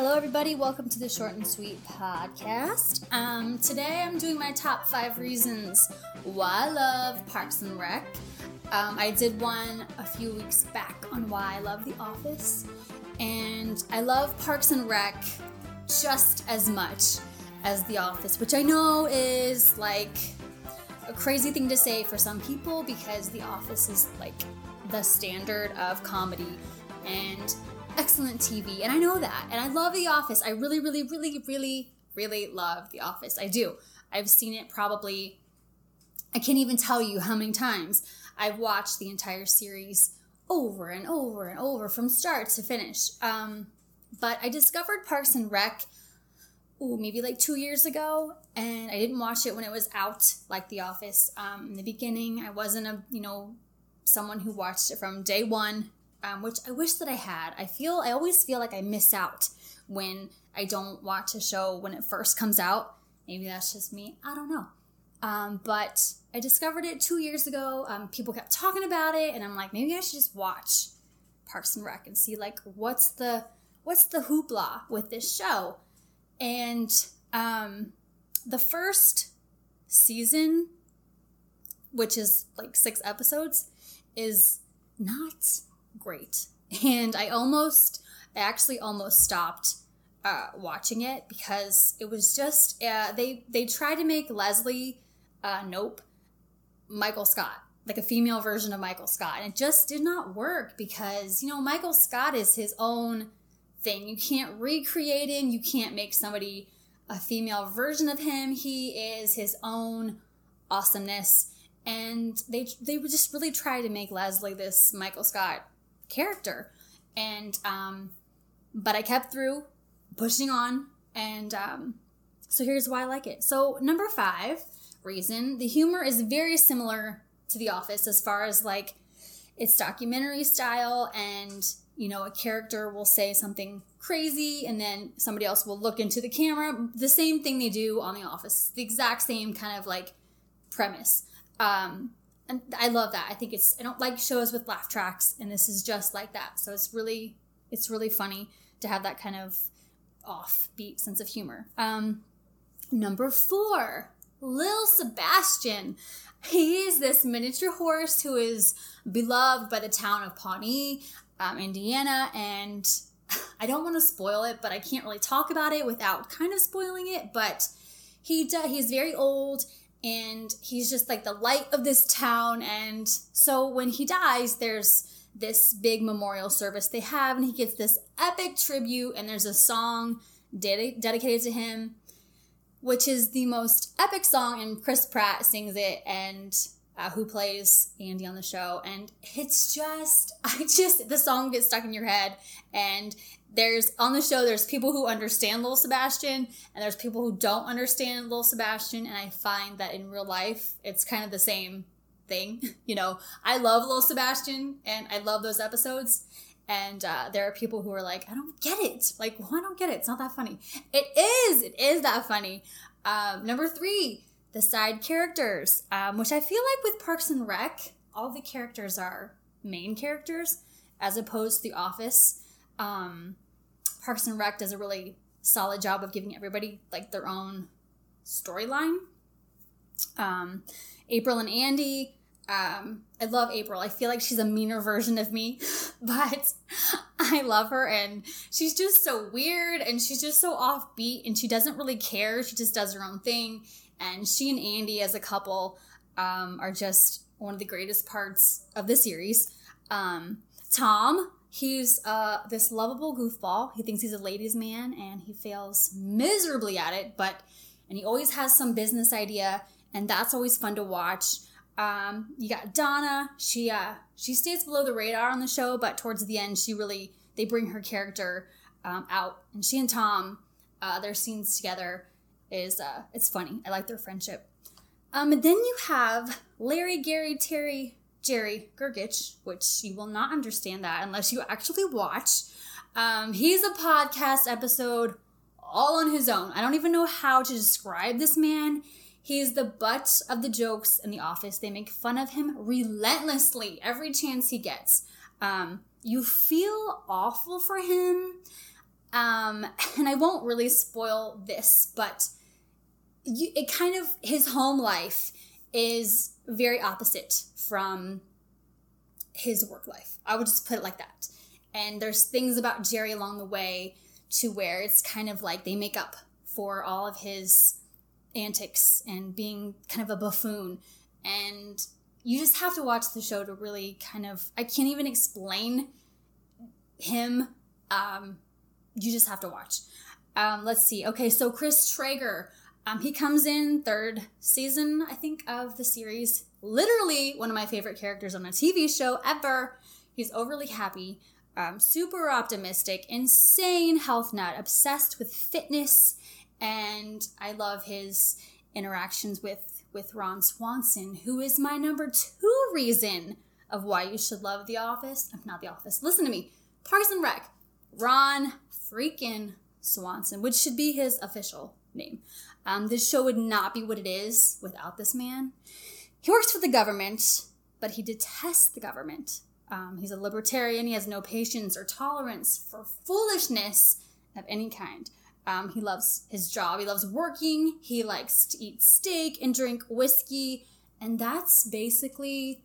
Hello, everybody. Welcome to the Short and Sweet podcast. Um, today, I'm doing my top five reasons why I love Parks and Rec. Um, I did one a few weeks back on why I love The Office, and I love Parks and Rec just as much as The Office, which I know is like a crazy thing to say for some people because The Office is like the standard of comedy and excellent TV. And I know that. And I love The Office. I really, really, really, really, really love The Office. I do. I've seen it probably, I can't even tell you how many times I've watched the entire series over and over and over from start to finish. Um, but I discovered Parks and Rec, ooh, maybe like two years ago, and I didn't watch it when it was out, like The Office. Um, in the beginning, I wasn't a, you know, someone who watched it from day one um, which I wish that I had. I feel I always feel like I miss out when I don't watch a show when it first comes out. Maybe that's just me. I don't know. Um, but I discovered it two years ago. Um, people kept talking about it, and I'm like, maybe I should just watch Parks and Rec and see like what's the what's the hoopla with this show. And um, the first season, which is like six episodes, is not great. And I almost, I actually almost stopped uh, watching it because it was just uh, they they tried to make Leslie uh, Knope Michael Scott like a female version of Michael Scott. And it just did not work because you know Michael Scott is his own thing. You can't recreate him. You can't make somebody a female version of him. He is his own awesomeness. And they they would just really try to make Leslie this Michael Scott character. And, um, but I kept through pushing on. And, um, so here's why I like it. So, number five reason the humor is very similar to The Office as far as like it's documentary style and you know a character will say something crazy and then somebody else will look into the camera the same thing they do on the office the exact same kind of like premise um, and I love that. I think it's I don't like shows with laugh tracks, and this is just like that. So it's really it's really funny to have that kind of offbeat sense of humor. Um, number four, Lil Sebastian. He is this miniature horse who is beloved by the town of Pawnee, um, Indiana, and I don't want to spoil it, but I can't really talk about it without kind of spoiling it. But he does, he's very old and he's just like the light of this town. And so when he dies there's this big memorial service they have and he gets this epic tribute and there's a song ded- dedicated to him which is the most epic song and chris pratt sings it and uh, who plays andy on the show. And it's just i just the song gets stuck in your head and there's on the show there's people who understand little Sebastian and there's people who don't understand little Sebastian and I find that in real life it's kind of the same thing. You know, I love little Sebastian and I love those episodes. And uh, there are people who are like, I don't get it. Like, well, I don't get it. It's not that funny. It is. It is that funny. Um, number three, the side characters, um, which I feel like with Parks and Rec, all the characters are main characters as opposed to The Office um, Parks and Rec does a really solid job of giving everybody like their own storyline. Um, April and Andy. Um, I love April. I feel like she's a meaner version of me, but I love her and she's just so weird and she's just so offbeat and she doesn't really care. She just does her own thing. And she and Andy as a couple um, are just one of the greatest parts of the series. Um, Tom, He's uh, this lovable goofball. He thinks he's a ladies' man and he fails miserably at it, but and he always has some business idea, and that's always fun to watch. Um, you got Donna. She uh, she stays below the radar on the show, but towards the end, she really they bring her character um, out, and she and Tom, uh, their scenes together is uh, it's funny. I like their friendship. Um, and then you have Larry, Gary, Terry, Jerry Gergich, which you will not understand that unless you actually watch. Um, he's a podcast episode all on his own. I don't even know how to describe this man. He's the butt of the jokes in the office. They make fun of him relentlessly every chance he gets. Um, you feel awful for him. Um, and I won't really spoil this, but you, it kind of his home life is very opposite from his work life. I would just put it like that. And there's things about Jerry along the way to where it's kind of like they make up for all of his antics and being kind of a buffoon. And you just have to watch the show to really kind of, I can't even explain him. Um, you just have to watch. Um, let's see. Okay, so Chris Traeger, um, he comes in third season, I think, of the series. Literally one of my favorite characters on a TV show ever. He's overly happy, um, super optimistic, insane health nut, obsessed with fitness, and I love his interactions with with Ron Swanson, who is my number two reason of why you should love The Office. Not The Office. Listen to me. Parks and Rec. Ron freaking Swanson, which should be his official name. Um, this show would not be what it is without this man. He works for the government, but he detests the government. Um, he's a libertarian. He has no patience or tolerance for foolishness of any kind. Um, he loves his job. He loves working. He likes to eat steak and drink whiskey. And that's basically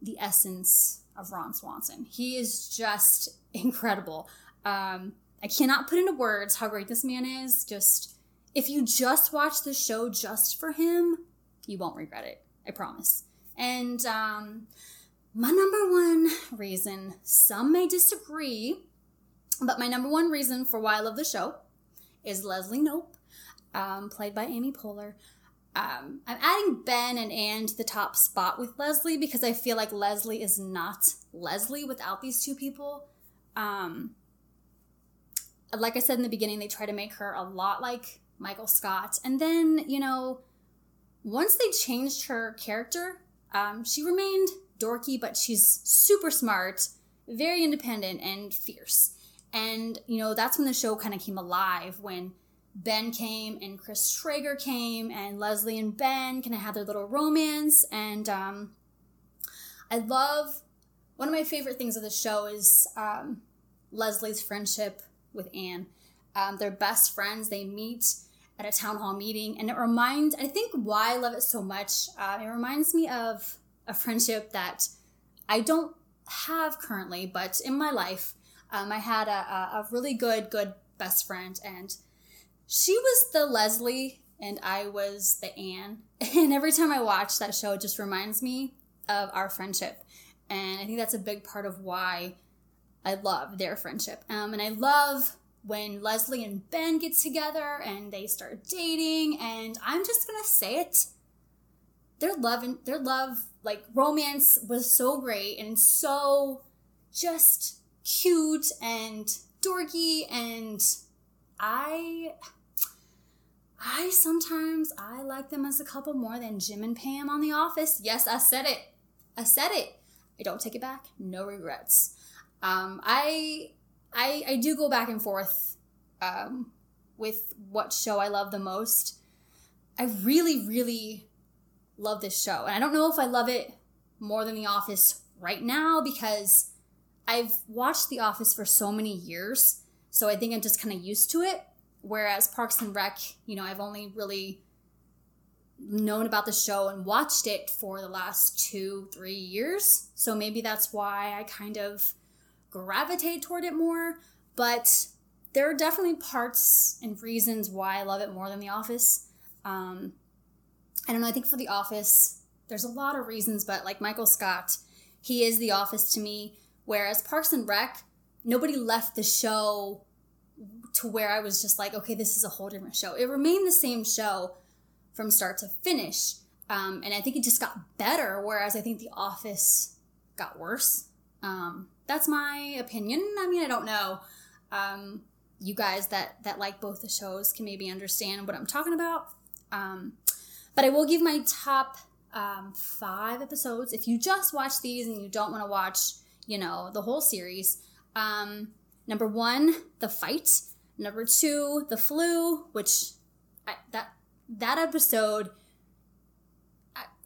the essence of Ron Swanson. He is just incredible. Um, I cannot put into words how great this man is. Just if you just watch the show just for him, you won't regret it. I promise. And um, my number one reason, some may disagree, but my number one reason for why I love the show is Leslie Knope, um, played by Amy Poehler. Um, I'm adding Ben and Anne to the top spot with Leslie because I feel like Leslie is not Leslie without these two people. Um, like I said in the beginning, they try to make her a lot like Michael Scott. And then, you know, once they changed her character, um, she remained dorky, but she's super smart, very independent, and fierce. And, you know, that's when the show kind of came alive when Ben came and Chris Traeger came and Leslie and Ben kind of had their little romance. And um, I love one of my favorite things of the show is um, Leslie's friendship with Anne. Um, they're best friends. They meet at a town hall meeting, and it reminds. I think why I love it so much. Uh, it reminds me of a friendship that I don't have currently, but in my life, um, I had a, a really good, good best friend, and she was the Leslie, and I was the Anne. And every time I watch that show, it just reminds me of our friendship, and I think that's a big part of why I love their friendship. Um, and I love when Leslie and Ben get together and they start dating, and I'm just gonna say it. Their love and their love, like romance, was so great and so just cute and dorky, and I. I sometimes I like them as a couple more than Jim and Pam on The Office. Yes, I said it. I said it. I don't take it back. No regrets. Um, I I, I do go back and forth um, with what show I love the most. I really, really love this show. And I don't know if I love it more than The Office right now because I've watched The Office for so many years. So I think I'm just kind of used to it. Whereas Parks and Rec, you know, I've only really known about the show and watched it for the last two, three years. So maybe that's why I kind of gravitate toward it more, but there are definitely parts and reasons why I love it more than The Office. Um, I don't know, I think for The Office, there's a lot of reasons, but like Michael Scott, he is The Office to me, whereas Parks and Rec, nobody left the show to where I was just like, okay, this is a whole different show. It remained the same show from start to finish. Um, and I think it just got better, whereas I think The Office got worse. Um, that's my opinion. I mean, I don't know. Um, you guys that that like both the shows can maybe understand what I'm talking about. Um, but I will give my top um, five episodes. If you just watch these and you don't want to watch, you know, the whole series. Um, number one, the fight. Number two, the flu, which I, that that episode.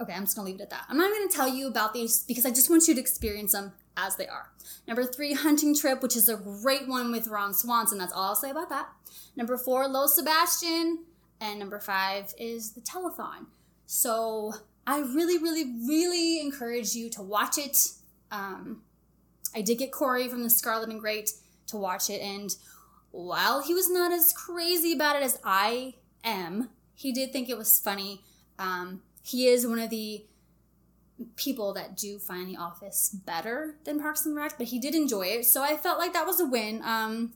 Okay, I'm just gonna leave it at that. I'm not gonna tell you about these because I just want you to experience them as they are. Number three, Hunting Trip, which is a great one with Ron Swanson. That's all I'll say about that. Number four, Lil Sebastian. And number five is The Telethon. So I really, really, really encourage you to watch it. Um, I did get Corey from the Scarlet and Great to watch it, and while he was not as crazy about it as I am, he did think it was funny. Um, he is one of the people that do find The Office better than Parks and Rec, but he did enjoy it, so I felt like that was a win. Um,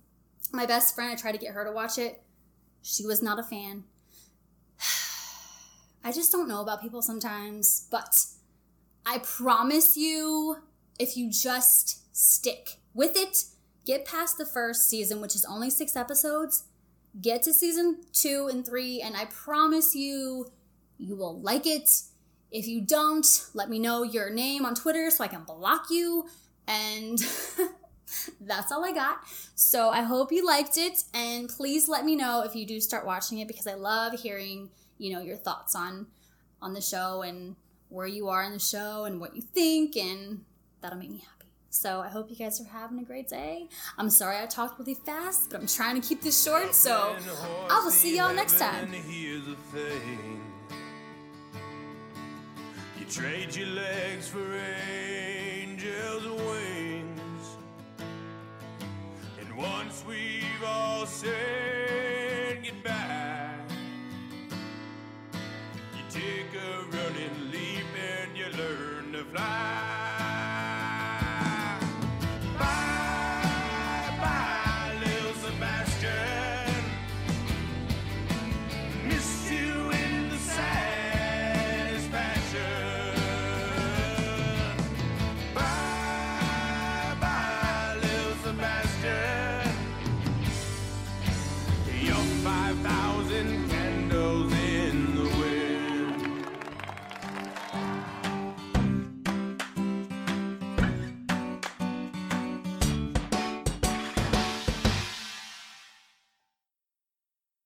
my best friend, I tried to get her to watch it. She was not a fan. I just don't know about people sometimes, but I promise you, if you just stick with it, get past the first season, which is only six episodes, get to season two and three, and I promise you, you will like it. If you don't, let me know your name on Twitter so I can block you. And that's all I got. So I hope you liked it, and please let me know if you do start watching it because I love hearing you know your thoughts on on the show and where you are in the show and what you think and that'll make me happy so i hope you guys are having a great day i'm sorry i talked really fast but i'm trying to keep this short so i will see y'all next time you trade your legs for angels wings. And once we've all said